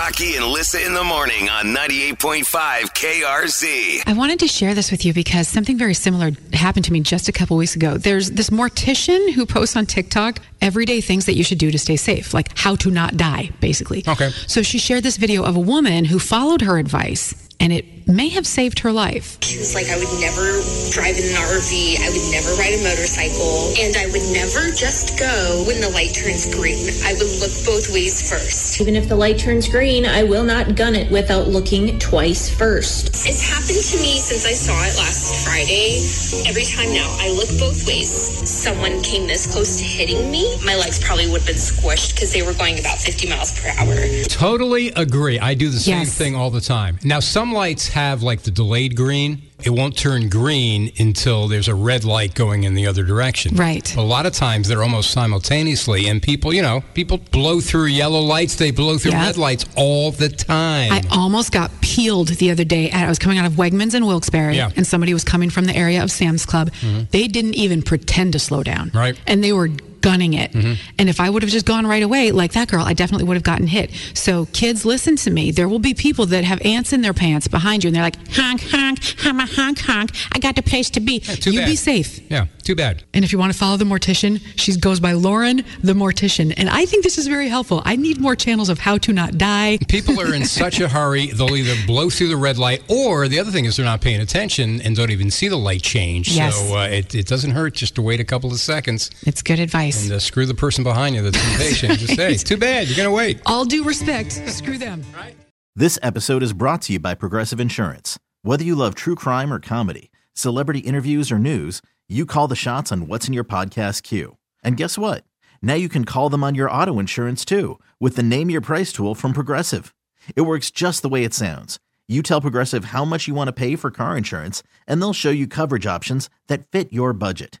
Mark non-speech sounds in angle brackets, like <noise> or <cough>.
Rocky and Lissa in the morning on 98.5 KRZ. I wanted to share this with you because something very similar happened to me just a couple weeks ago. There's this mortician who posts on TikTok everyday things that you should do to stay safe, like how to not die, basically. Okay. So she shared this video of a woman who followed her advice and it may have saved her life. She was like, I would never drive in an RV. I would never ride a motorcycle. And I would never just go when the light turns green. I would look both ways first. Even if the light turns green, I will not gun it without looking twice first. It's happened to me since I saw it last Friday. Every time now, I look both ways. Someone came this close to hitting me. My legs probably would have been squished because they were going about 50 miles per hour. Totally agree. I do the same Yes. thing all the time. Now, some lights have like the delayed green. It won't turn green until there's a red light going in the other direction. Right. A lot of times they're almost simultaneously, and people, you know, people blow through yellow lights, they blow through Yeah. red lights all the time. I almost got peeled the other day. I was coming out of Wegmans in Wilkes-Barre, Yeah. Mm-hmm. and somebody was coming from the area of Sam's Club. They didn't even pretend to slow down. Right. Mm-hmm. And they were gunning it. And if I would have just gone right away, like that girl, I definitely would have gotten hit. So kids, listen to me. There will be people that have ants in their pants behind you, and they're like, honk, honk, I'm a honk, honk. I got the place to be. too you bad. be safe. yeah, too bad. And if you want to follow the mortician, she goes by Lauren the Mortician. And I think this is very helpful. I need more channels of how to not die. People are in <laughs> such a hurry, they'll either blow through the red light, or the other thing is they're not paying attention and don't even see the light change. Yes. So uh, it, it doesn't hurt just to wait a couple of seconds It's good advice. And uh, screw the person behind you that's impatient. Just say, too bad, you're going to wait. All due respect, screw them. <laughs> This episode is brought to you by Progressive Insurance. Whether you love true crime or comedy, celebrity interviews or news, you call the shots on what's in your podcast queue. And guess what? Now you can call them on your auto insurance too with the Name Your Price tool from Progressive. It works just the way it sounds. You tell Progressive how much you want to pay for car insurance, and they'll show you coverage options that fit your budget.